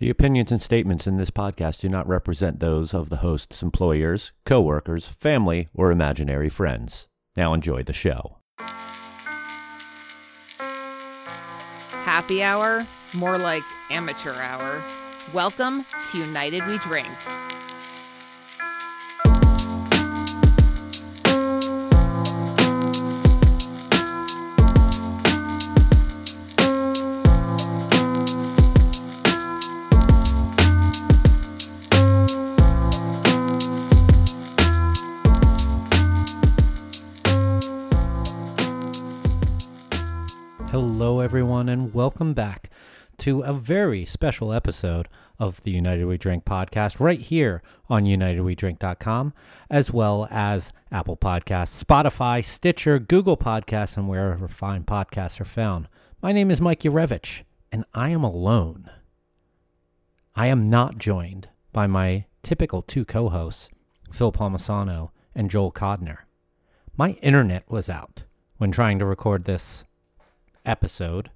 The opinions and statements in this podcast do not represent those of the host's employers, coworkers, family, or imaginary friends. Now enjoy the show. Happy hour? More like amateur hour. Welcome to United We Drink. Hello, everyone, and welcome back to a very special episode of the United We Drink podcast right here on UnitedWeDrink.com, as well as Apple Podcasts, Spotify, Stitcher, Google Podcasts, and wherever fine podcasts are found. My name is Mike Yurevich, and I am alone. I am not joined by my typical two co hosts, Phil Palmisano and Joel Codner. My internet was out when trying to record this episode,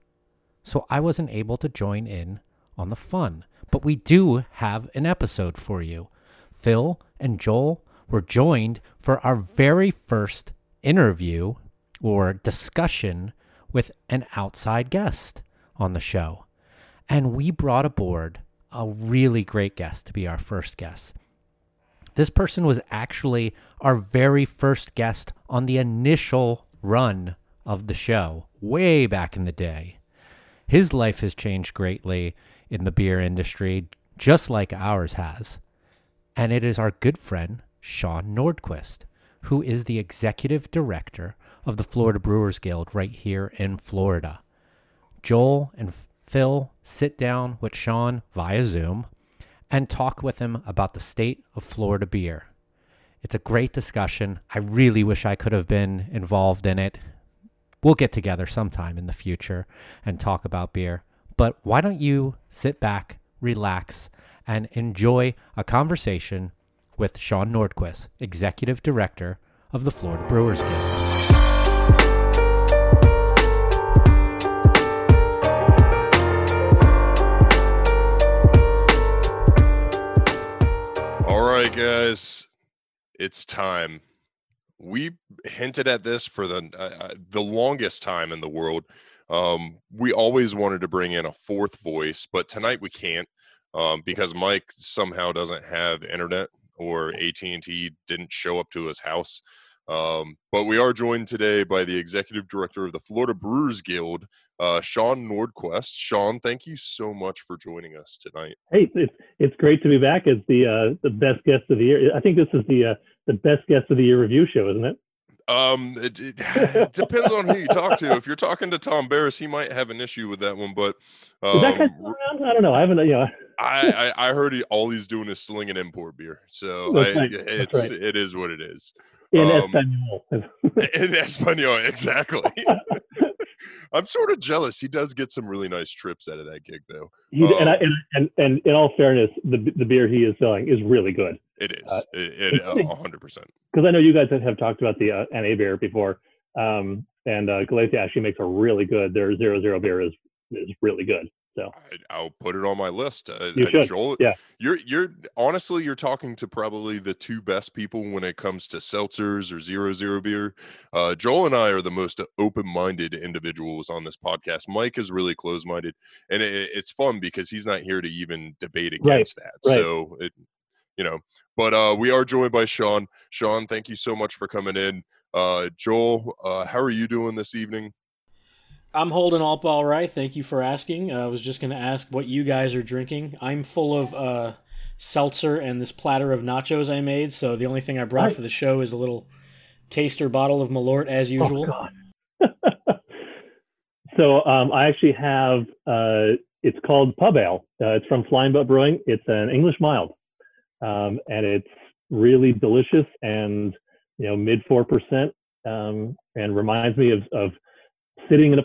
so I wasn't able to join in on the fun. But we do have an episode for you. Phil and Joel were joined for our very first interview or discussion with an outside guest on the show. And we brought aboard a really great guest to be our first guest. This person was actually our very first guest on the initial run of the show way back in the day. His life has changed greatly in the beer industry, just like ours has. And it is our good friend, Sean Nordquist, who is the executive director of the Florida Brewers Guild right here in Florida. Joel and Phil sit down with Sean via Zoom and talk with him about the state of Florida beer. It's a great discussion. I really wish I could have been involved in it we'll get together sometime in the future and talk about beer. But why don't you sit back, relax, and enjoy a conversation with Sean Nordquist, Executive Director of the Florida Brewers Guild. All right, guys, it's time. We hinted at this for the uh, the longest time in the world. Um, we always wanted to bring in a fourth voice, but tonight we can't um, because Mike somehow doesn't have internet or AT and T didn't show up to his house. Um, but we are joined today by the executive director of the Florida Brewers Guild, uh, Sean Nordquist. Sean, thank you so much for joining us tonight. Hey, it's it's great to be back as the uh, the best guest of the year. I think this is the uh, the best guest of the year review show, isn't it? Um, it, it, it depends on who you talk to. If you're talking to Tom Barris, he might have an issue with that one. But Is that guy um, still around? I don't know. I haven't. You know, I, I I heard he, all he's doing is slinging import beer. So That's I, right, it's right. it is what it is. in Um, Espanol. In Espanol, exactly. I'm sort of jealous. He does get some really nice trips out of that gig, though. He, and, I, um, and and and in all fairness, the the beer he is selling is really good. It is. Uh, it, it, hundred percent. Because I know you guys have, talked about the uh, NA beer before, um, and uh, Galicia actually makes a really good. Their zero zero beer is is really good. So I, I'll put it on my list. Uh, You uh, should, Joel, yeah. You're you're honestly you're talking to probably the two best people when it comes to seltzers or zero zero beer. Uh, Joel and I are the most open minded individuals on this podcast. Mike is really closed minded, and it, it's fun because he's not here to even debate Right, against that. right. So it, you know, but uh, we are joined by Sean. Sean, thank you so much for coming in. Uh, Joel, uh, how are you doing this evening? I'm holding up all right. Thank you for asking. Uh, I was just going to ask what you guys are drinking. I'm full of uh, seltzer and this platter of nachos I made. So the only thing I brought Right. for the show is a little taster bottle of Malort as usual. Oh, God. so um, I actually have. Uh, it's called Pub Ale. Uh, it's from Flying Boat Brewing. It's an English mild, um, and it's really delicious and you know mid four percent, um, and reminds me of of sitting in a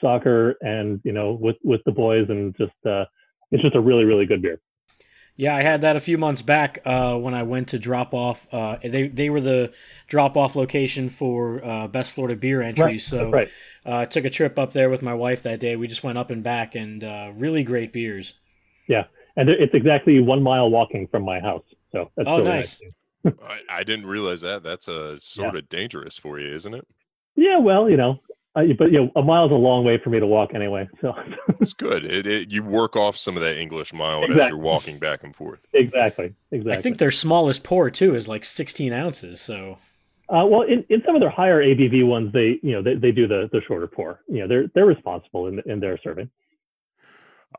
soccer and you know with with the boys and just uh, it's just a really really good beer. Yeah, I had that a few months back uh, when I went to drop off. Uh, they they were the drop off location for uh, Best Florida Beer entries. Right, so right. uh, I took a trip up there with my wife that day. We just went up and back, and uh, really great beers. Yeah, and it's exactly one mile walking from my house. So that's Oh, really nice. I, I didn't realize that. That's a sort of dangerous for you, isn't it? Yeah, well, you know, uh, but you know, a mile's a long way for me to walk anyway. So It's good. It, it you work off some of that English mild as you're walking back and forth. exactly, exactly. I think their smallest pour too is like 16 ounces. So Uh, well, in, in some of their higher ABV ones, they you know they, they do the the shorter pour. You know, they're they're responsible in in their serving.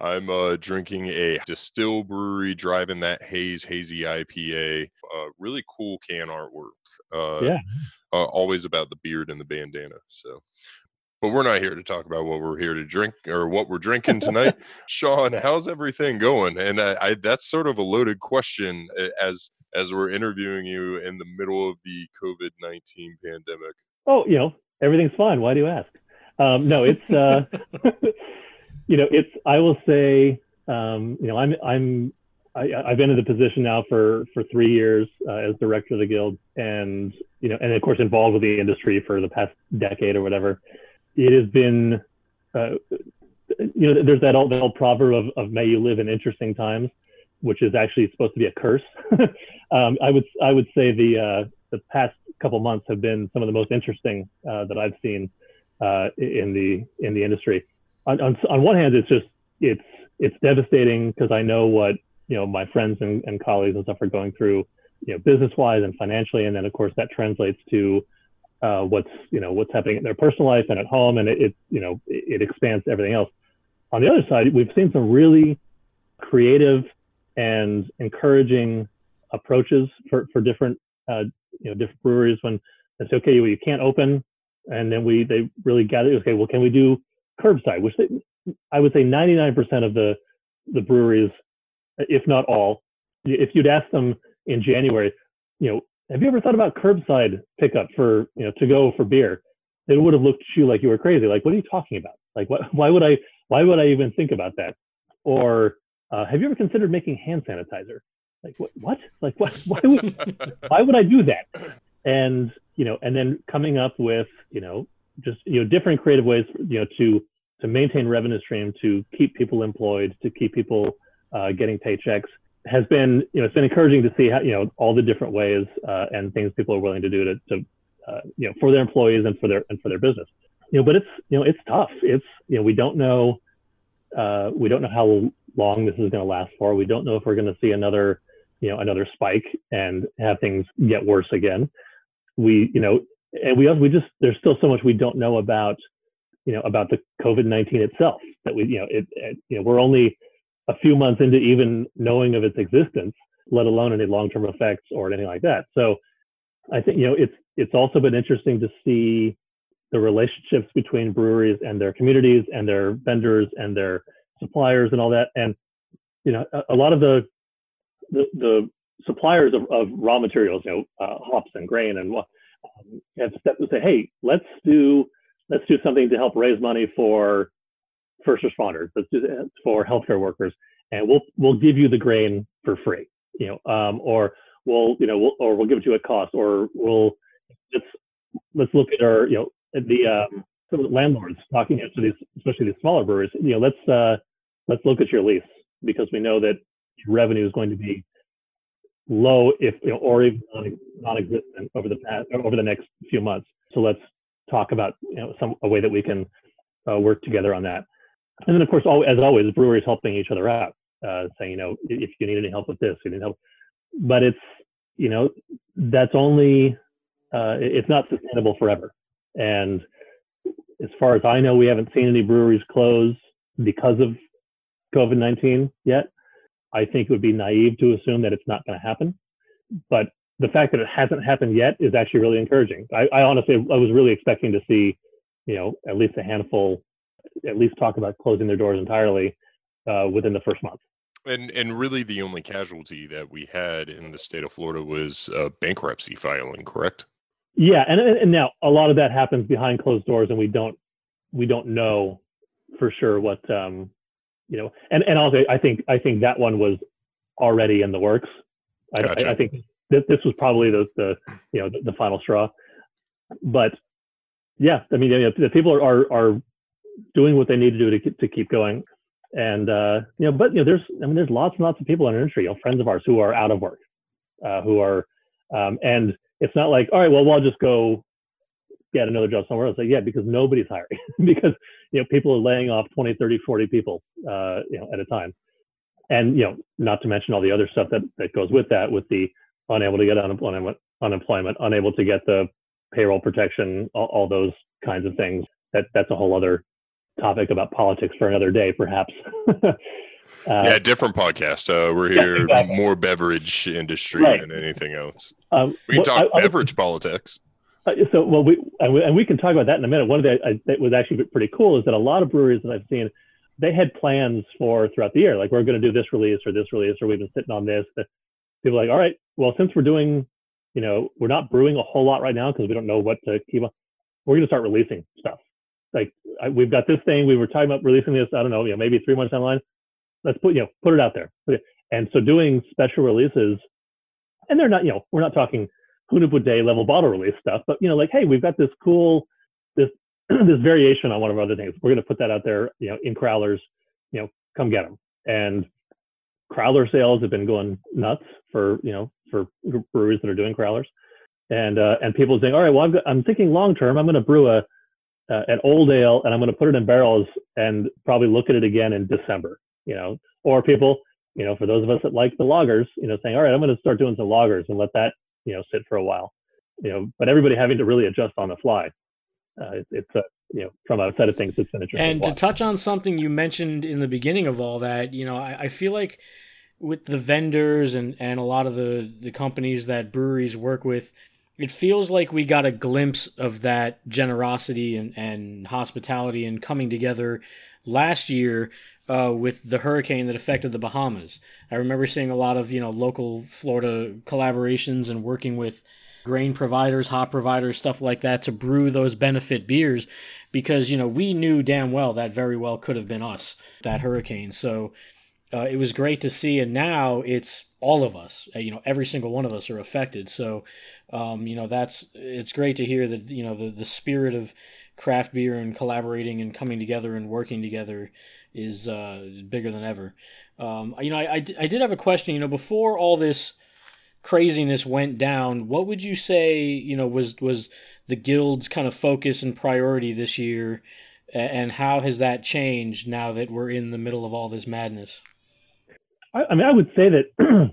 I'm uh, drinking a Distill Brewery Driving That Haze Hazy IPA. Uh, really cool can artwork. Uh, Yeah. Uh, always about the beard and the bandana. So, but we're not here to talk about what we're here to drink or what we're drinking tonight. Sean, how's everything going? And I, I, that's sort of a loaded question uh, as as we're interviewing you in the middle of the COVID nineteen pandemic. Oh, you know, everything's fine. Why do you ask? Um, no, it's uh, you know, it's. I will say, um, you know, I'm I'm I, I've been in the position now for for three years uh, as director of the guild, and you know, and of course involved with the industry for the past decade or whatever. It has been, uh, you know, there's that old, that old proverb of, of "May you live in interesting times," which is actually supposed to be a curse. um, I would I would say the uh, the past couple months have been some of the most interesting uh, that I've seen uh, in the in the industry. On, on on one hand, it's just it's it's devastating because I know what you know my friends and, and colleagues and stuff are going through, you know, business wise and financially, and then of course that translates to uh, what's you know what's happening in their personal life and at home, and it, it you know it, it expands everything else. On the other side, we've seen some really creative and encouraging approaches for for different uh, you know different breweries when it's okay well, you can't open and then we they really gather okay well can we do curbside which they, i would say 99% of the the breweries if not all if you'd ask them in january you know have you ever thought about curbside pickup for you know to go for beer? It would have looked at you like you were crazy. Like what are you talking about? Like what, why would i why would i even think about that? Or uh, have you ever considered making hand sanitizer? Like what what? Like what why would why would I do that? And you know, and then coming up with you know just you know different creative ways you know to to maintain revenue stream, to keep people employed, to keep people uh, getting paychecks has been you know it's been encouraging to see how you know all the different ways uh, and things people are willing to do to, to uh, you know for their employees and for their and for their business. You know, but it's you know it's tough. It's you know we don't know uh, we don't know how long this is going to last for. We don't know if we're going to see another you know another spike and have things get worse again we you know and we we just there's still so much we don't know about you know about the covid-19 itself that we you know it, it you know we're only a few months into even knowing of its existence let alone any long-term effects or anything like that. So i think you know it's it's also been interesting to see the relationships between breweries and their communities and their vendors and their suppliers and all that. And you know a, a lot of the the, the suppliers of, of raw materials, you know, uh, hops and grain, and what um, have stepped and say, hey, let's do let's do something to help raise money for first responders, let's for healthcare workers, and we'll we'll give you the grain for free, you know, um, or we'll you know we'll, or we'll give it to you at cost, or we'll let's let's look at our you know the um, some of the landlords talking to these especially these smaller breweries, you know, let's uh, let's look at your lease because we know that revenue is going to be low if you know, or even non- non-existent over the past over the next few months. So let's talk about you know some a way that we can uh, work together on that. And then of course, as always, breweries helping each other out, uh, saying you know if you need any help with this, you need help. But it's you know that's only, uh, it's not sustainable forever. And as far as I know, we haven't seen any breweries close because of COVID-19 yet. I think it would be naive to assume that it's not going to happen. But the fact that it hasn't happened yet is actually really encouraging. I, I honestly, I was really expecting to see, you know, at least a handful, at least talk about closing their doors entirely uh, within the first month. And and really, the only casualty that we had in the state of Florida was uh, bankruptcy filing. Correct. Yeah, and and now a lot of that happens behind closed doors, and we don't we don't know for sure what um, you know. And and also, I think I think that one was already in the works. I, Gotcha. I, I think this, this was probably the the you know the, the final straw. But yeah, I mean, you know, the people are, are are doing what they need to do to keep- to keep going, And uh, you know, but you know, there's I mean, there's lots and lots of people in our industry, you know, friends of ours who are out of work, uh, who are, um, and it's not like, all right, well, we'll just go get another job somewhere else. Like, yeah, because nobody's hiring because you know people are laying off 20, 30, 40 people, uh, you know, at a time, and you know, not to mention all the other stuff that that goes with that, with the unable to get unemployment, unemployment, unable to get the payroll protection, all, all those kinds of things. That that's a whole other topic about politics for another day, perhaps. uh, yeah, different podcast. Uh, we're here Yeah, exactly. more beverage industry Right. than anything else. um, We can what- talk I- I beverage politics. Uh, so well we and, we and we can talk about that in a minute one of the I, that was actually pretty cool is that a lot of breweries that i've seen they had plans for throughout the year like we're going to do this release or this release or we've been sitting on this that people are like all right well since we're doing you know we're not brewing a whole lot right now because we don't know what to keep on we're going to start releasing stuff like I, we've got this thing we were talking about releasing this i don't know you know maybe three months down the line let's put you know put it out there and so doing special releases and they're not you know we're not talking Hunahpu's Day level bottle release stuff, but you know, like, hey, we've got this cool, this this variation on one of our other things. We're going to put that out there, you know, in crowlers, you know, come get them. And crowler sales have been going nuts for you know for breweries that are doing crowlers, and uh, and people saying, all right, well, got, I'm thinking long term. I'm going to brew a uh, an old ale and I'm going to put it in barrels and probably look at it again in December. You know, or people, you know, for those of us that like the lagers, you know, saying, all right, I'm going to start doing some lagers and let that you know sit for a while you know but everybody having to really adjust on the fly uh, it, it's a you know from outside of things it's an interesting And to watch. touch on something you mentioned in the beginning of all that, you know, I, I feel like with the vendors and, and a lot of the, the companies that breweries work with, it feels like we got a glimpse of that generosity and, and hospitality and coming together last year uh, with the hurricane that affected the Bahamas. I remember seeing a lot of, you know, local Florida collaborations and working with grain providers, hop providers, stuff like that to brew those benefit beers because, you know, we knew damn well that very well could have been us, that hurricane. So uh, it was great to see. And now it's all of us, uh, you know, every single one of us are affected. So, um, you know, that's, it's great to hear that, you know, the, the spirit of craft beer and collaborating and coming together and working together is uh, bigger than ever. Um, you know, I, I, d- I did have a question, you know, before all this craziness went down, what would you say, you know, was, was the guild's kind of focus and priority this year? And how has that changed now that we're in the middle of all this madness? I, I mean i would say that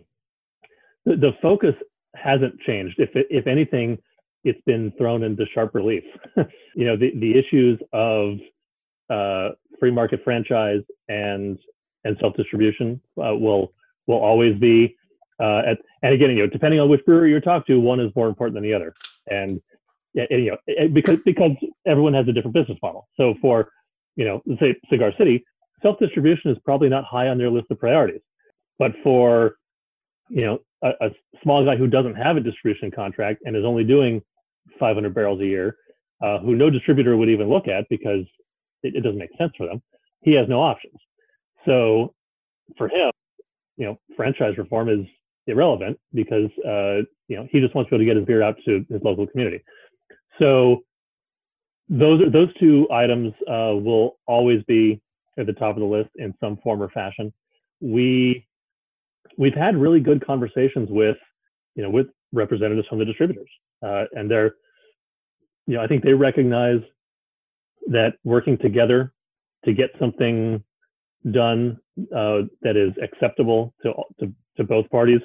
the, the focus hasn't changed. If if anything it's been thrown into sharp relief. You know the, the issues of uh, free market franchise and and self distribution uh, will will always be uh, at, and again you know depending on which brewery you're talking to one is more important than the other. And, and, you know because because everyone has a different business model. So for you know say cigar city self distribution is probably not high on their list of priorities. But for you know a, a small guy who doesn't have a distribution contract and is only doing 500 barrels a year uh, who no distributor would even look at because it, it doesn't make sense for them he has no options. So for him you know franchise reform is irrelevant because uh, you know he just wants to be able to get his beer out to his local community. So those those two items uh, will always be at the top of the list in some form or fashion. We we've had really good conversations with you know with representatives from the distributors uh, and they're you know i think they recognize that working together to get something done uh, that is acceptable to, to to both parties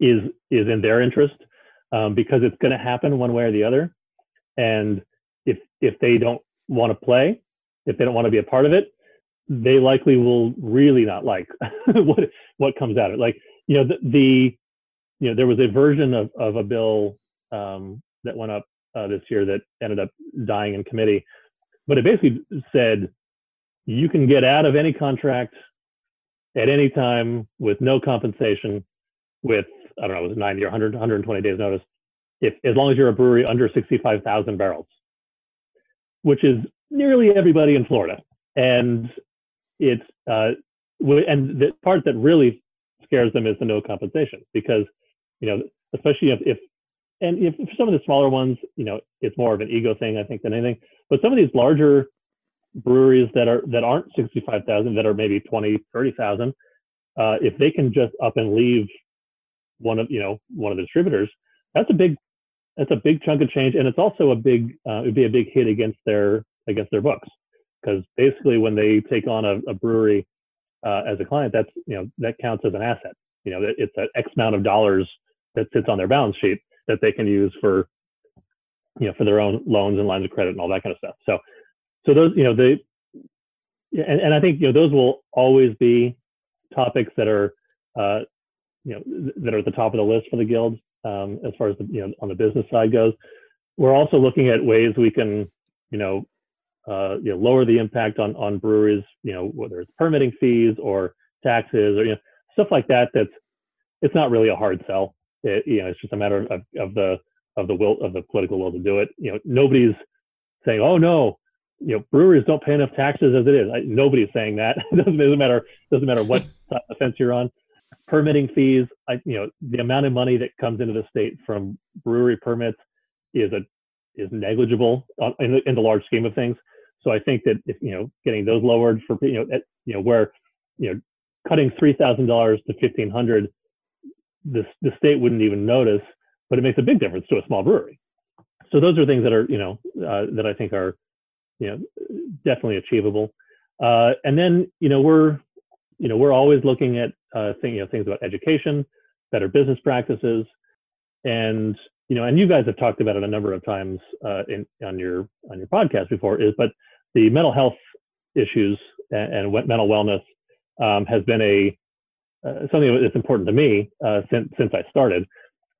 is is in their interest um, because it's going to happen one way or the other. And if if they don't want to play if they don't want to be a part of it they likely will really not like what what comes out of it. Like you know the, the you know there was a version of of a bill um, that went up uh, this year that ended up dying in committee, but it basically said you can get out of any contract at any time with no compensation with I don't know it was 90 or 100 120 days notice if as long as you're a brewery under 65,000 barrels, which is nearly everybody in Florida and it's uh, and the part that really scares them is the no compensation because you know especially if, if and if, if some of the smaller ones you know it's more of an ego thing i think than anything but some of these larger breweries that are that aren't 65,000 that are maybe 20 30,000 uh, if they can just up and leave one of you know one of the distributors that's a big that's a big chunk of change and it's also a big uh, it'd be a big hit against their against their books because basically when they take on a, a brewery uh, as a client that's you know that counts as an asset. You know it's an x amount of dollars that sits on their balance sheet that they can use for you know for their own loans and lines of credit and all that kind of stuff. So so those you know they and, and i think you know those will always be topics that are uh, you know that are at the top of the list for the guild um, as far as the you know on the business side goes. We're also looking at ways we can you know uh, you know lower the impact on on breweries you know whether it's permitting fees or taxes or you know stuff like that that's it's not really a hard sell. It, you know it's just a matter of, of the of the will of the political will to do it. You know nobody's saying oh no you know breweries don't pay enough taxes as it is. I, nobody's saying that. It doesn't, doesn't matter doesn't matter what fence you're on. Permitting fees I, you know the amount of money that comes into the state from brewery permits is a is negligible in the, in the large scheme of things so i think that if you know getting those lowered for you know at, you know where you know cutting three thousand dollars to fifteen hundred the, the state wouldn't even notice but it makes a big difference to a small brewery so those are things that are you know uh, that i think are you know definitely achievable uh, and then you know we're you know we're always looking at uh, thing, you know, things about education better business practices and you know and you guys have talked about it a number of times uh, in on your on your podcast before is but the mental health issues and, and mental wellness um, has been a uh, something that's important to me uh, since since I started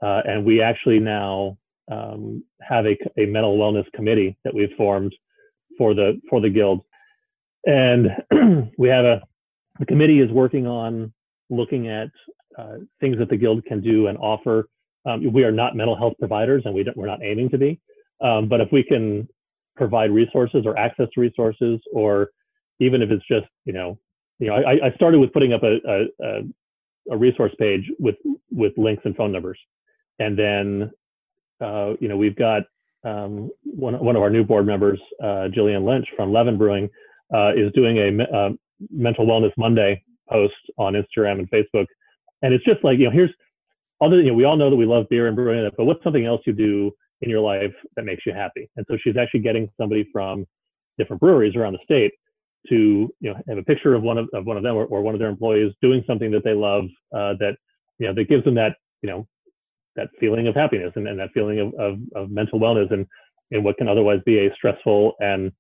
uh, and we actually now um, have a, a mental wellness committee that we've formed for the for the guild, and we have a the committee is working on looking at uh, things that the guild can do and offer. Um, we are not mental health providers, and we we're not aiming to be. Um, but if we can provide resources or access to resources, or even if it's just you know, you know, I, I started with putting up a, a, a resource page with with links and phone numbers, and then uh, you know we've got um, one, one of our new board members, uh, Jillian Lynch from Levin Brewing, uh, is doing a uh, Mental Wellness Monday post on Instagram and Facebook. And it's just like, you know, here's other, you know, we all know that we love beer and brewing, but what's something else you do in your life that makes you happy? And so she's actually getting somebody from different breweries around the state to, you know, have a picture of one of, of one of them or, or one of their employees doing something that they love uh, that, you know, that gives them that, you know, that feeling of happiness and, and that feeling of, of, of mental wellness and in what can otherwise be a stressful and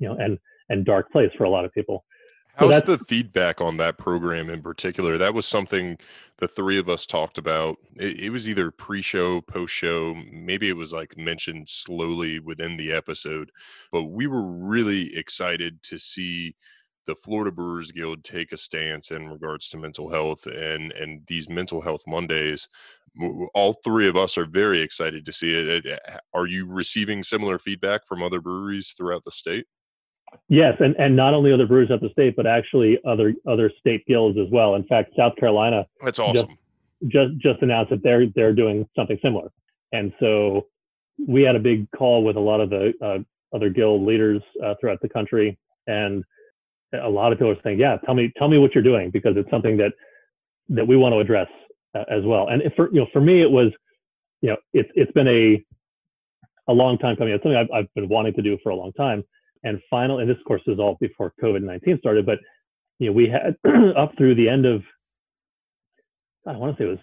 you know and and dark place for a lot of people. How's the feedback on that program in particular? That was something the three of us talked about. It, it, was either pre-show, post-show, maybe it was like mentioned slowly within the episode, but we were really excited to see the Florida Brewers Guild take a stance in regards to mental health and and these mental health Mondays. All three of us are very excited to see it. Are you receiving similar feedback from other breweries throughout the state? Yes, and, and not only other breweries at the state, but actually other other state guilds as well. In fact, South Carolina that's awesome. Just just, just announced that they're they're doing something similar, and so we had a big call with a lot of the uh, other guild leaders uh, throughout the country, and a lot of people are saying, "Yeah, tell me, tell me what you're doing," because it's something that that we want to address uh, as well. And for you know, for me, it was, you know, it's it's been a a long time coming. It's something I've, I've been wanting to do for a long time. And final, and this course is all before COVID nineteen started, but you know, we had up through the end of, I want to say it was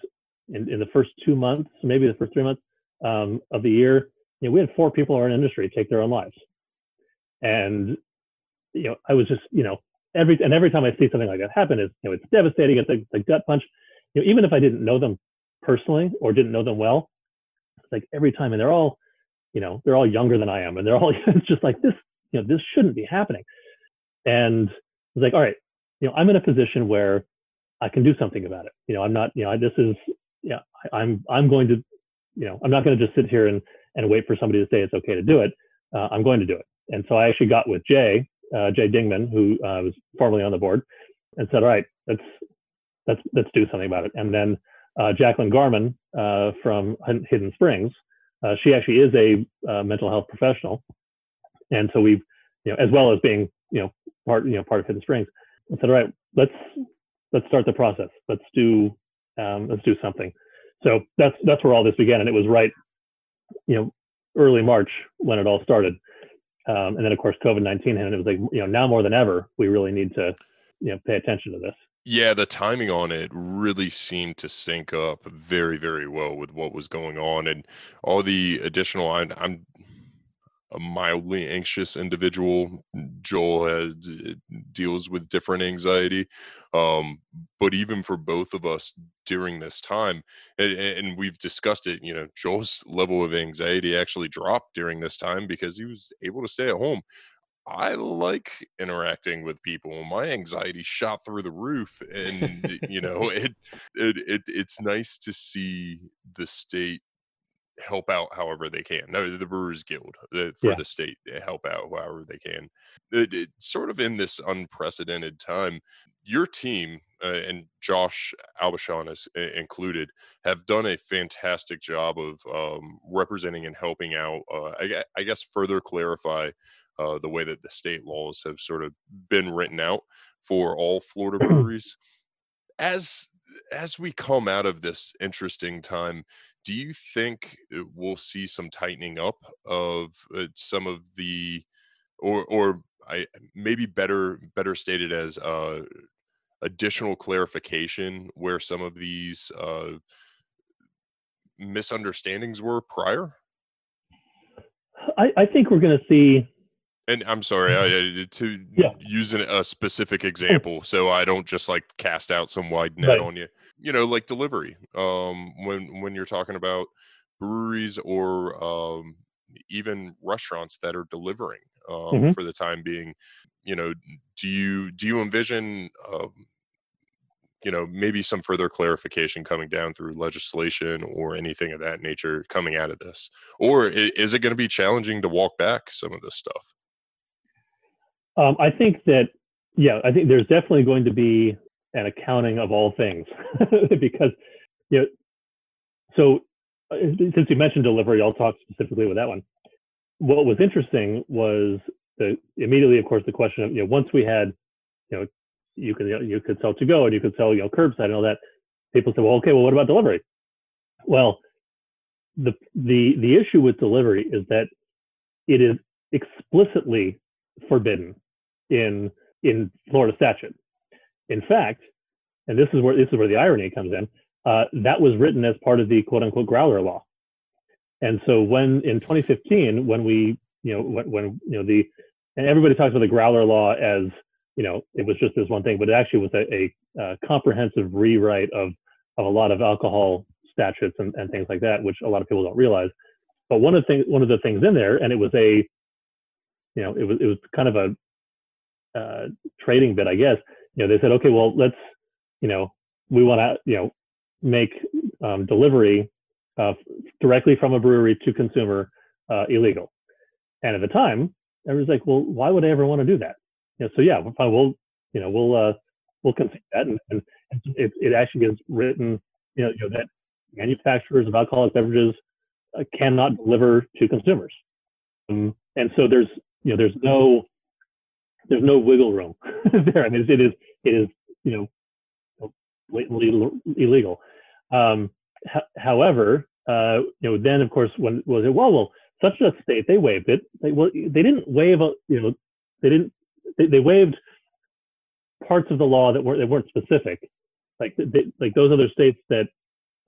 in, in the first two months, maybe the first three months um, of the year, you know, we had four people in our industry take their own lives. And you know, I was just, you know, every and every time I see something like that happen, is you know, it's devastating. It's a, it's a gut punch. You know, even if I didn't know them personally or didn't know them well, it's like every time, and they're all, you know, they're all younger than I am, and they're all. It's just like this. Know, this shouldn't be happening. And it's like, all right, you know, I'm in a position where I can do something about it. You know, I'm not. You know, this is. Yeah, I, I'm. I'm going to. You know, I'm not going to just sit here and and wait for somebody to say it's okay to do it. Uh, I'm going to do it. And so I actually got with Jay, uh, Jay Dingman, who uh, was formerly on the board, and said, "All right, let's let's let's do something about it." And then uh, Jacqueline Garman uh, from Hidden Springs, uh, she actually is a mental health professional, and so we've you know, as well as being, you know, part, you know, part of Hidden Springs. I said, all right, let's let's start the process. Let's do um, let's do something. So that's that's where all this began, and it was right, you know, early March when it all started. Um, and then of course COVID nineteen hit, and it was like you know now more than ever we really need to you know pay attention to this. Yeah, the timing on it really seemed to sync up very, very well with what was going on, and all the additional. I, I'm a mildly anxious individual. Joel has deals with different anxiety, um, but even for both of us during this time, and, and, we've discussed it. You know, Joel's level of anxiety actually dropped during this time because he was able to stay at home. I like interacting with people. My anxiety shot through the roof, and you know, it, it it it's nice to see the state help out however they can. No, the Brewers Guild uh, for yeah. the state help out however they can. It, it, sort of in this unprecedented time, your team uh, and Josh Aubuchon is uh, included have done a fantastic job of um, representing and helping out. Uh, I, I, guess further clarify uh, the way that the state laws have sort of been written out for all Florida breweries. As as we come out of this interesting time, do you think we'll see some tightening up of uh, some of the or or I maybe better better stated as uh, additional clarification where some of these uh, misunderstandings were prior? I, I think we're going to see. And I'm sorry mm-hmm. I, to yeah. use a specific example, so I don't just like cast out some wide net right. on you you know like delivery um when when you're talking about breweries or um even restaurants that are delivering um, mm-hmm. for the time being you know do you do you envision um, you know maybe some further clarification coming down through legislation or anything of that nature coming out of this or is it going to be challenging to walk back some of this stuff um, i think that yeah i think there's definitely going to be an accounting of all things because you know so uh, since you mentioned delivery i'll talk specifically with that one. What was interesting was the immediately of course the question of you know once we had you know you could you could sell to go and you could sell you know curbside and all that people said well okay well what about delivery? Well the the the issue with delivery is that it is explicitly forbidden in in Florida statute in fact, and this is where this is where the irony comes in. Uh, that was written as part of the quote unquote growler law. And so when in 2015, when we, you know, when, when you know the, and everybody talks about the growler law as, you know, it was just this one thing, but it actually was a, a, a comprehensive rewrite of of a lot of alcohol statutes and, and things like that, which a lot of people don't realize. But one of the things, one of the things in there, and it was a, you know, it was it was kind of a uh, trading bit, I guess, you know, they said, okay, well, let's, you know, we want to, you know, make um, delivery uh, directly from a brewery to consumer uh, illegal. And at the time, everyone's like, well, why would I ever want to do that? You know, so yeah, we'll, you know, we'll, uh, we'll concede that. And, and it, it actually gets written, you know, you know, that manufacturers of alcoholic beverages uh, cannot deliver to consumers. Um, and so there's, you know, there's no, there's no wiggle room there. I mean, it is it is you know blatantly illegal. Um, however, uh, you know, then of course when was it? Well, well, such a state they waived it. They, well, they didn't waive a, you know they didn't they, they waived parts of the law that weren't that weren't specific. Like they, like those other states that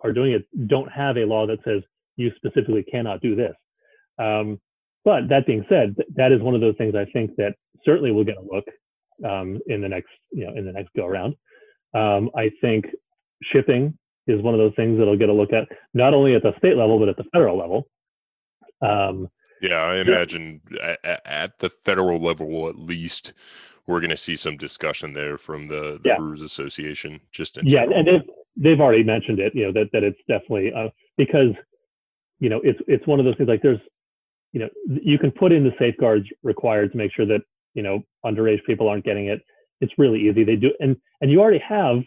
are doing it don't have a law that says you specifically cannot do this. Um, but that being said, that is one of those things I think that certainly will get a look um, in the next, you know, in the next go around. Um, I think shipping is one of those things that'll get a look at not only at the state level but at the federal level. Um, yeah, I imagine at, at, the federal level, at least, we're going to see some discussion there from the, the yeah. Brewers Association. Just yeah, general. and they've, they've already mentioned it. You know that that it's definitely uh, because you know it's it's one of those things like there's you know you can put in the safeguards required to make sure that you know underage people aren't getting it it's really easy they do and and you already have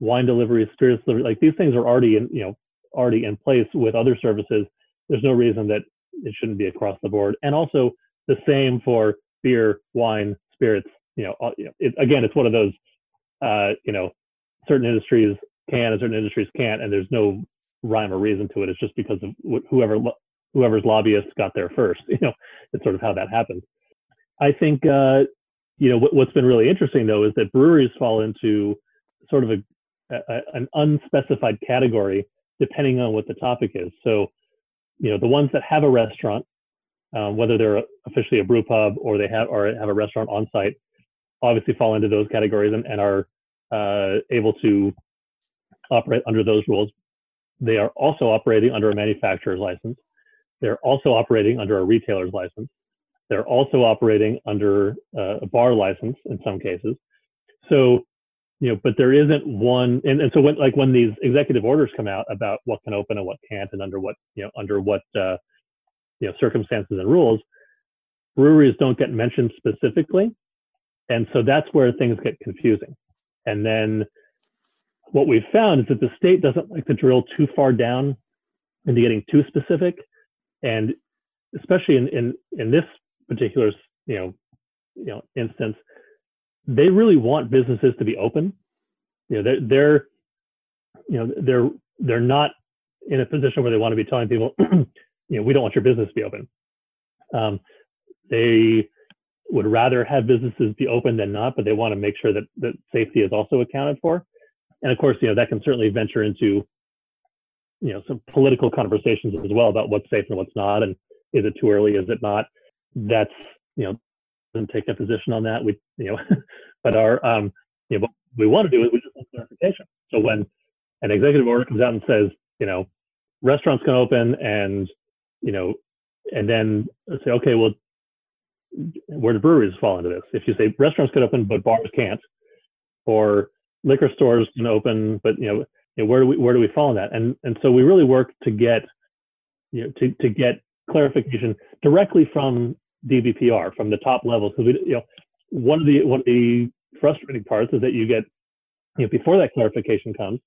wine delivery spirits delivery like these things are already in you know already in place with other services there's no reason that it shouldn't be across the board and also the same for beer, wine, spirits. You know, know it, again, it's one of those. Uh, you know, certain industries can and certain industries can't, and there's no rhyme or reason to it. It's just because of wh- whoever whoever's lobbyists got there first. You know, it's sort of how that happens. I think uh, you know what, what's been really interesting though is that breweries fall into sort of a, a, an unspecified category depending on what the topic is. So, you know, the ones that have a restaurant, um, whether they're officially a brew pub or they have or have a restaurant on site, obviously fall into those categories and, and are uh, able to operate under those rules. They are also operating under a manufacturer's license. They're also operating under a retailer's license. They're also operating under uh, a bar license in some cases. So, you know, but there isn't one. And, and so when, like when these executive orders come out about what can open and what can't and under what, you know, under what, uh, you know, circumstances and rules, breweries don't get mentioned specifically. And so that's where things get confusing. And then what we've found is that the state doesn't like to drill too far down into getting too specific. And especially in, in, in this particular, you know, you know, instance, they really want businesses to be open. You know, they're, they're, you know, they're, they're not in a position where they want to be telling people, you know, we don't want your business to be open. Um, they would rather have businesses be open than not, but they want to make sure that, that safety is also accounted for. And of course, you know, that can certainly venture into, you know, some political conversations as well about what's safe and what's not. And is it too early? Is it not? That's, you know, doesn't take a position on that. We, you know, but our, um, you know, what we want to do is we just want clarification. So when an executive order comes out and says, you know, restaurants can open and, you know, and then say, okay, well, where do breweries fall into this? If you say restaurants can open but bars can't, or liquor stores can open, but you know, you know, where do we where do we fall in that? And and so we really work to get you know to to get clarification directly from DBPR from the top levels because we you know one of the one of the frustrating parts is that you get you know before that clarification comes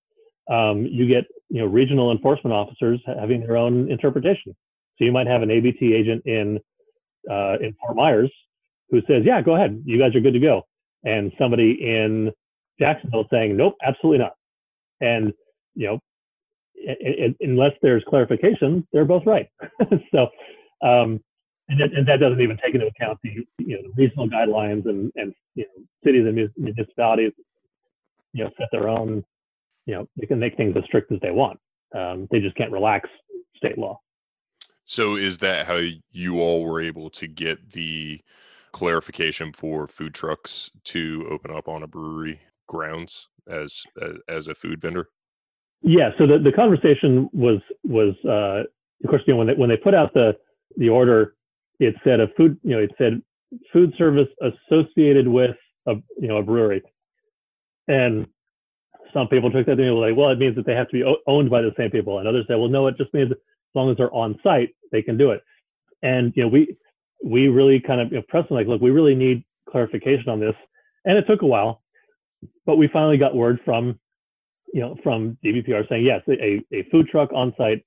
um, you get you know regional enforcement officers having their own interpretation. So you might have an ABT agent in uh, in Fort Myers who says, "Yeah, go ahead, you guys are good to go," and somebody in Jacksonville saying, "Nope, absolutely not." And you know, it, it, unless there's clarification, they're both right. so, um, and, that, and, that, doesn't even take into account the you know the regional guidelines and and you know cities and municipalities, you know, set their own. You know, they can make things as strict as they want. Um, they just can't relax state law. So, is that how you all were able to get the clarification for food trucks to open up on a brewery grounds as as, as a food vendor? Yeah. So the, the conversation was was uh, of course you know when they when they put out the the order, it said a food you know it said food service associated with a you know a brewery, and some people took that and they were like, well, it means that they have to be owned by the same people, and others said, well, no, it just means as long as they're on site, they can do it. And you know we we really kind of you know, pressed them like, look, we really need clarification on this, and it took a while, but we finally got word from you know, from DBPR saying yes, a, a food truck on site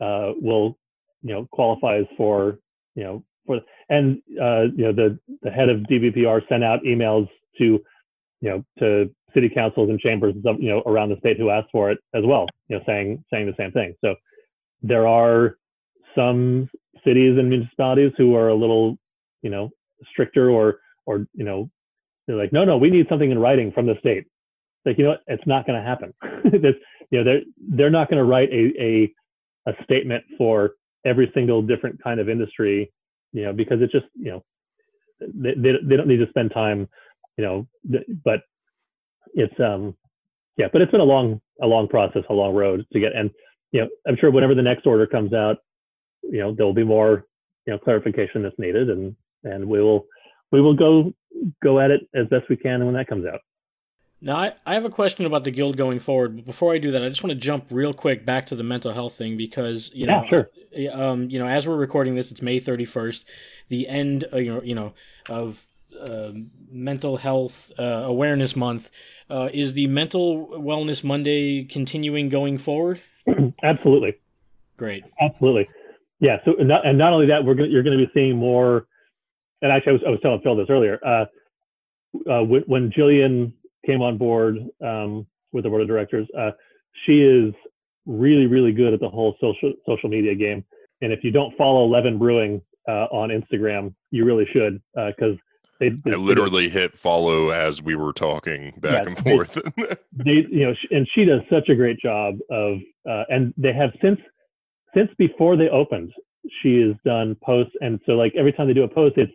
uh, will, you know, qualifies for, you know, for and uh, you know the the head of DBPR sent out emails to, you know, to city councils and chambers, you know, around the state who asked for it as well, you know, saying saying the same thing. So there are some cities and municipalities who are a little, you know, stricter or or you know, they're like, no, no, we need something in writing from the state. Like you know what? It's not going to happen. This, you know they're they're not going to write a, a a statement for every single different kind of industry you know because it's just you know they, they, they don't need to spend time you know but it's um yeah but it's been a long a long process a long road to get and you know i'm sure whenever the next order comes out you know there'll be more you know clarification that's needed and and we will we will go go at it as best we can when that comes out now, I, I have a question about the guild going forward, but before I do that, I just want to jump real quick back to the mental health thing because you yeah, know, sure. um, you know, as we're recording this, it's May thirty first, the end, uh, you know, you know, of uh, mental health uh, awareness month. Uh, is the mental wellness Monday continuing going forward? Absolutely. Great. Absolutely. Yeah. So, and not, and not only that, we're gonna, you're going to be seeing more and actually, I was, I was telling Phil this earlier. Uh, uh, when, when Jillian came on board um, with the board of directors, uh, she is really, really good at the whole social social media game. And if you don't follow Levin Brewing uh, on Instagram, you really should because they, I literally hit follow as we were talking back Yeah, and forth. they you know and she does such a great job of uh, and they have since since before they opened she has done posts and so like every time they do a post it's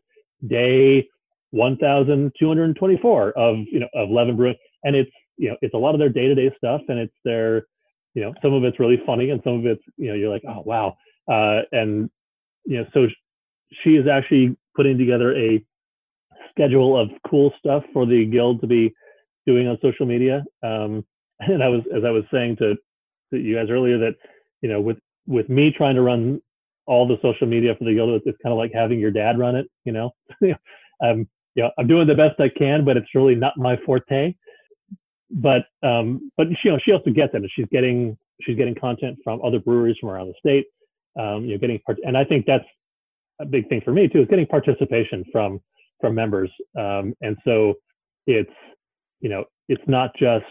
day 1224 of you know of Levin Brewing and it's you know it's a lot of their day-to-day stuff and it's their you know some of it's really funny and some of it's you know you're like oh wow uh, and you know so she is actually putting together a schedule of cool stuff for the guild to be doing on social media. Um, and I was, as I was saying to, to you guys earlier, that you know, with with me trying to run all the social media for the guild, it's kind of like having your dad run it. You know, um, know, I'm doing the best I can, but it's really not my forte. But um, but she, you know, she also gets it, she's getting she's getting content from other breweries from around the state. Um, you know, getting part, and I think that's a big thing for me too, is getting participation from from members. Um, and so it's you know, it's not just,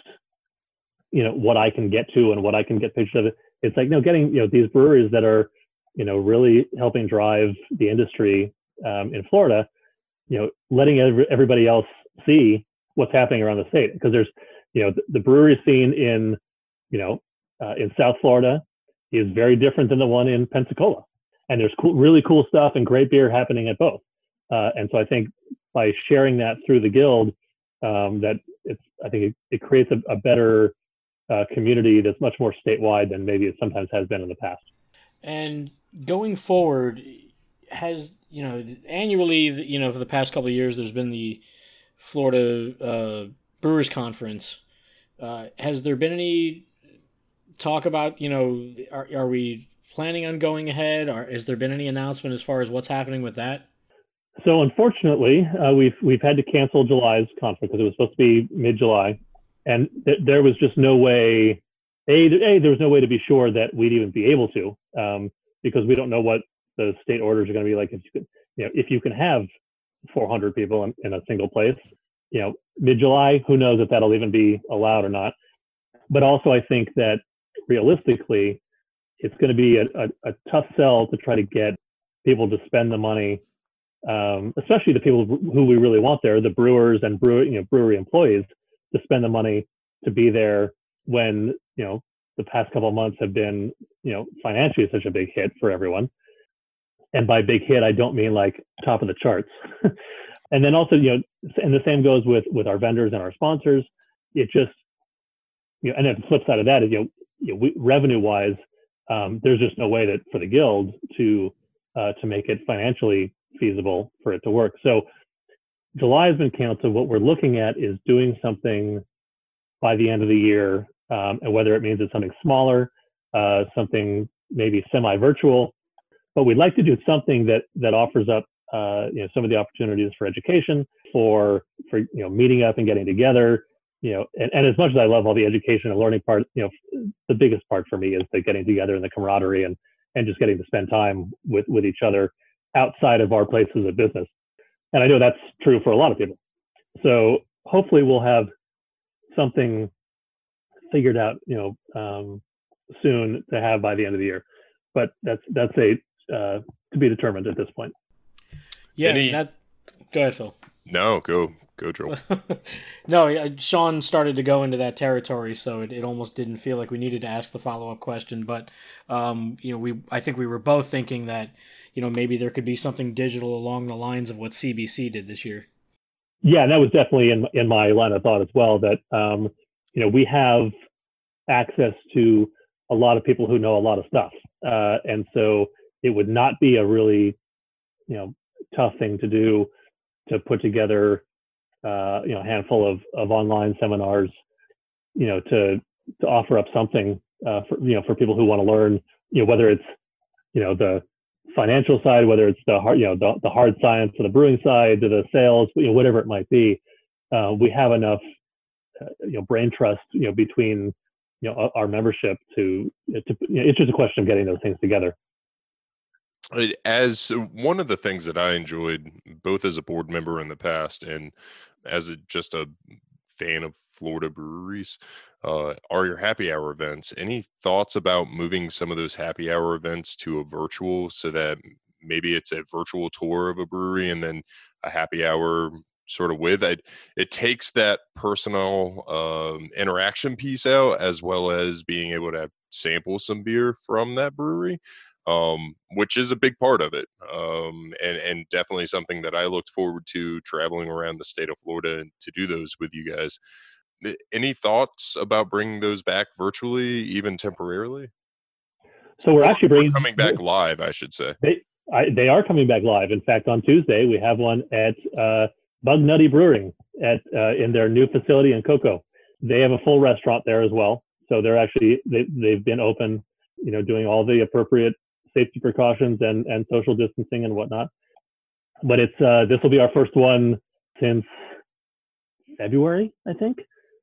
you know, what I can get to and what I can get pictures of it. It's like, no, getting, you know, these breweries that are, you know, really helping drive the industry um, in Florida, you know, letting every, everybody else see what's happening around the state. Because there's, you know, the, the brewery scene in, you know, uh, in South Florida is very different than the one in Pensacola. And there's cool, really cool stuff and great beer happening at both. Uh, and so I think by sharing that through the guild, um, that it's I think it, it creates a, a better uh, community that's much more statewide than maybe it sometimes has been in the past. And going forward, has you know annually, you know, for the past couple of years, there's been the Florida uh, Brewers Conference. Uh, has there been any talk about you know are, are we planning on going ahead? Or has there been any announcement as far as what's happening with that? So unfortunately, uh, we've we've had to cancel July's conference because it was supposed to be mid-July, and th- there was just no way. A, a, there was no way to be sure that we'd even be able to, um, because we don't know what the state orders are going to be like. If you could, you know, if you can have 400 people in, in a single place, you know, mid-July, who knows if that'll even be allowed or not. But also, I think that realistically, it's going to be a, a, a tough sell to try to get people to spend the money um, especially the people who we really want there, the brewers and brewery, you know, brewery employees, to spend the money to be there when you know the past couple months have been you know financially such a big hit for everyone. And by big hit, I don't mean like top of the charts. and then also, you know, and the same goes with with our vendors and our sponsors. It just, you know, and then the flip side of that is, you know, you know we, revenue wise, um, there's just no way that for the guild to uh, to make it financially feasible for it to work. So July has been canceled. What we're looking at is doing something by the end of the year, um, and whether it means it's something smaller, uh, something maybe semi-virtual, but we'd like to do something that that offers up uh, you know some of the opportunities for education, for for you know meeting up and getting together. You know, and, and as much as I love all the education and learning part, you know, the biggest part for me is the getting together and the camaraderie and and just getting to spend time with with each other outside of our places of business. And I know that's true for a lot of people. So hopefully we'll have something figured out, you know, um, soon to have by the end of the year. But that's that's a uh, to be determined at this point. Yeah, Any- that. Go ahead, Phil. no, go go, Joel. no, Sean started to go into that territory, so it, it almost didn't feel like we needed to ask the follow up question. But um, you know, we I think we were both thinking that you know maybe there could be something digital along the lines of what CBC did this year. Yeah, and that was definitely in in my line of thought as well. That um, you know we have access to a lot of people who know a lot of stuff, uh, and so it would not be a really you know tough thing to do to put together uh, you know a handful of of online seminars, you know to to offer up something uh, for you know for people who want to learn you know whether it's you know the financial side, whether it's the hard, you know, the, the hard science to the brewing side to the sales, you know, whatever it might be, uh, we have enough, uh, you know, brain trust, you know, between, you know, our membership to, to, you know, it's just a question of getting those things together. As one of the things that I enjoyed, both as a board member in the past and as a, just a fan of Florida breweries, uh, are your happy hour events. Any thoughts about moving some of those happy hour events to a virtual so that maybe it's a virtual tour of a brewery and then a happy hour sort of with it? It takes that personal um, interaction piece out as well as being able to sample some beer from that brewery um, which is a big part of it, um, and and definitely something that I looked forward to traveling around the state of Florida to do those with you guys. Any thoughts about bringing those back virtually, even temporarily? So we're actually bringing coming back live, I should say. I, they are coming back live. In fact, on Tuesday we have one at uh, Bug Nutty Brewing at uh, in their new facility in Cocoa. They have a full restaurant there as well. So they're actually they they've been open, you know, doing all the appropriate safety precautions and and social distancing and whatnot. But it's uh, this will be our first one since February, I think.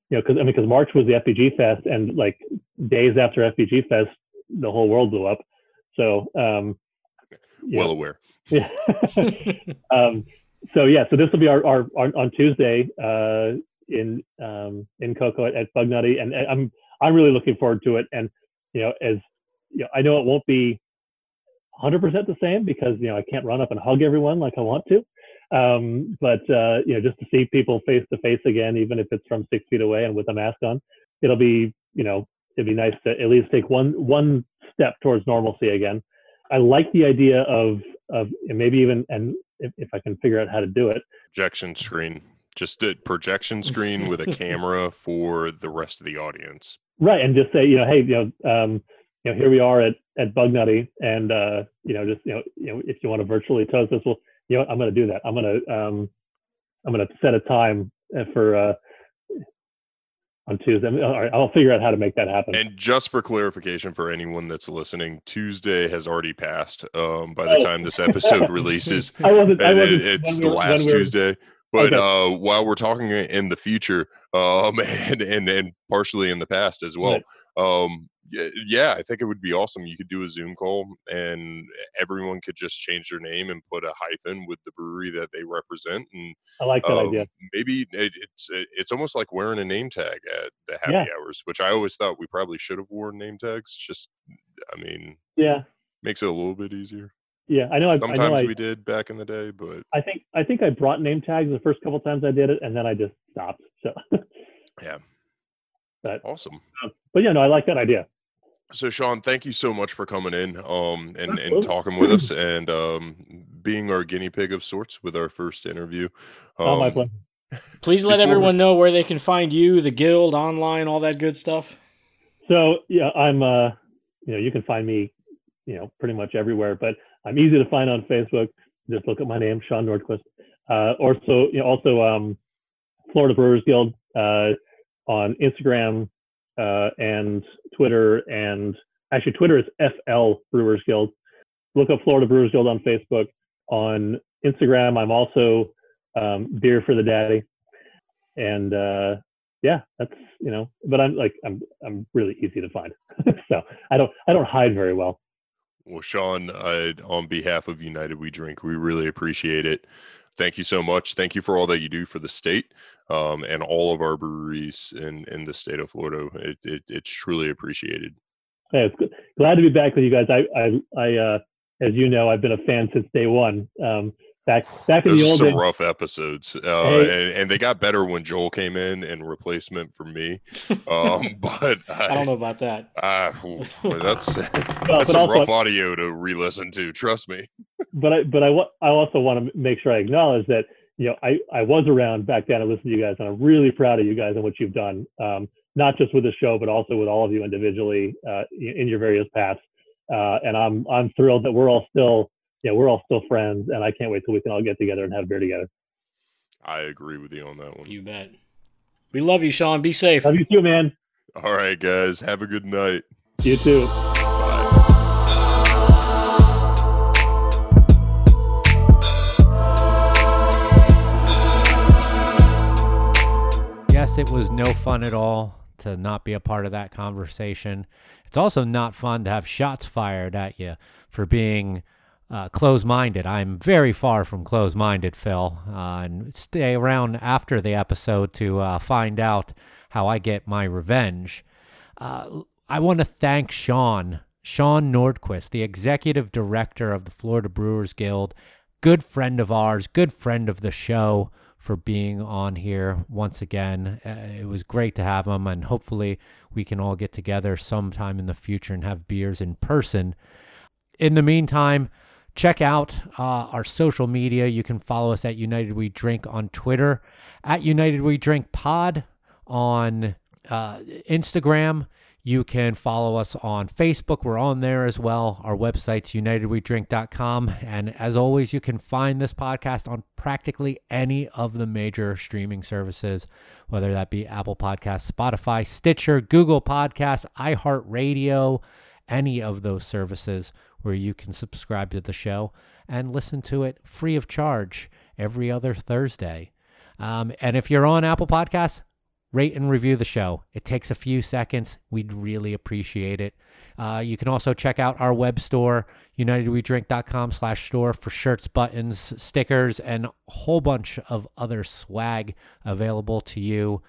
You know, because I mean, because March was the FBG Fest, and like days after FBG Fest, the whole world blew up. So um, Well know, aware. yeah. um, so yeah, so this will be our, our, our on Tuesday uh, in um, in Cocoa at, at Bug Nutty, and, and I'm I'm really looking forward to it. And you know, as you know, I know it won't be 100% the same because you know I can't run up and hug everyone like I want to. Um, but uh, you know, just to see people face to face again, even if it's from six feet away and with a mask on, it'll be you know it'd be nice to at least take one one step towards normalcy again. I like the idea of of maybe even and if, if I can figure out how to do it. Projection screen, just a projection screen with a camera for the rest of the audience. Right, and just say, you know, hey, you know, um, you know, here we are at at Bug Nutty, and uh, you know, just you know, you know, if you want to virtually toast this, well, you know, what, I'm going to do that. I'm going to um, I'm going to set a time uh, for uh, on Tuesday. I mean, all right, I'll figure out how to make that happen. And just for clarification for anyone that's listening, Tuesday has already passed um, by the Oh. time this episode releases. I wasn't. I wasn't. it, it's the last when we were- Tuesday. But Okay. uh, while we're talking in the future, um, and, and and partially in the past as well, um, yeah, yeah, I think it would be awesome. You could do a Zoom call, and everyone could just change their name and put a hyphen with the brewery that they represent, and I like that um, idea. maybe it, it's it's almost like wearing a name tag at the happy Yeah. hours, which I always thought we probably should have worn name tags. Just, I mean, Yeah, makes it a little bit easier. yeah. I know. I, I know. Sometimes I, we did back in the day, but I think I think I brought name tags the first couple times I did it, and then I just stopped. So, yeah, But- awesome. but yeah, no, I like that idea. So Sean, thank you so much for coming in um and, and talking with us and um being our guinea pig of sorts with our first interview. Oh, my Um, pleasure. Please let everyone know where they can find you, the guild, online, all that good stuff. So yeah, I'm uh, you know, you can find me, you know, pretty much everywhere, but I'm easy to find on Facebook. Just look at my name, Sean Nordquist. Uh, also, you know, also um, Florida Brewers Guild uh, on Instagram uh, and Twitter, and actually Twitter is FL Brewers Guild. Look up Florida Brewers Guild on Facebook. On Instagram, I'm also um, Beer for the Daddy, and uh, yeah, that's you know, but I'm like I'm I'm really easy to find. so I don't I don't hide very well. Well, Sean, I, on behalf of United We Drink, we really appreciate it. Thank you so much. Thank you for all that you do for the state um, and all of our breweries in, in the state of Florida. It, it, it's truly appreciated. Yeah, it's good. glad to be back with you guys. I I I uh, as you know, I've been a fan since day one. Um, back back in Those the old some days. rough episodes, uh, Hey. and, and they got better when Joel came in and replacement for me. Um, but I, I don't know about that. Ooh, that's Well, that's some also, rough audio to re-listen to. Trust me. but I but I I also want to make sure I acknowledge that you know I I was around back then. I listened to you guys, and I'm really proud of you guys and what you've done. Um, not just with the show, but also with all of you individually uh, in in your various paths. Uh, and I'm I'm thrilled that we're all still yeah we're all still friends, and I can't wait till we can all get together and have beer together. I agree with you on that one. You bet. We love you, Sean. Be safe. Love you too, man. All right, guys. Have a good night. You too. Bye. Yes, it was no fun at all to not be a part of that conversation. It's also not fun to have shots fired at you for being uh, close minded. I'm very far from close minded, Phil. Uh, and stay around after the episode to uh, find out how I get my revenge. Uh, I want to thank Sean, Sean Nordquist, the executive director of the Florida Brewers Guild, good friend of ours, good friend of the show, for being on here once again. Uh, it was great to have him, and hopefully we can all get together sometime in the future and have beers in person. In the meantime, check out uh, our social media. You can follow us at United We Drink on Twitter, at United We Drink Pod on uh, Instagram. You can follow us on Facebook. We're on there as well. Our website's unitedwedrink.com. And as always, you can find this podcast on practically any of the major streaming services, whether that be Apple Podcasts, Spotify, Stitcher, Google Podcasts, iHeartRadio, any of those services where you can subscribe to the show and listen to it free of charge every other Thursday. Um, and if you're on Apple Podcasts, rate and review the show. It takes a few seconds. We'd really appreciate it. Uh, you can also check out our web store, unitedwedrink.com slash store for shirts, buttons, stickers, and a whole bunch of other swag available to you.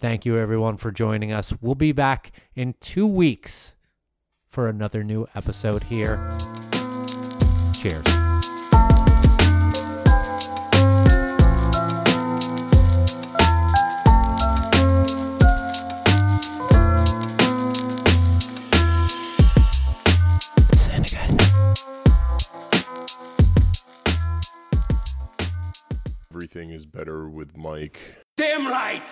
Thank you, everyone, for joining us. We'll be back in two weeks for another new episode here. Cheers. Everything is better with Mike. Damn right!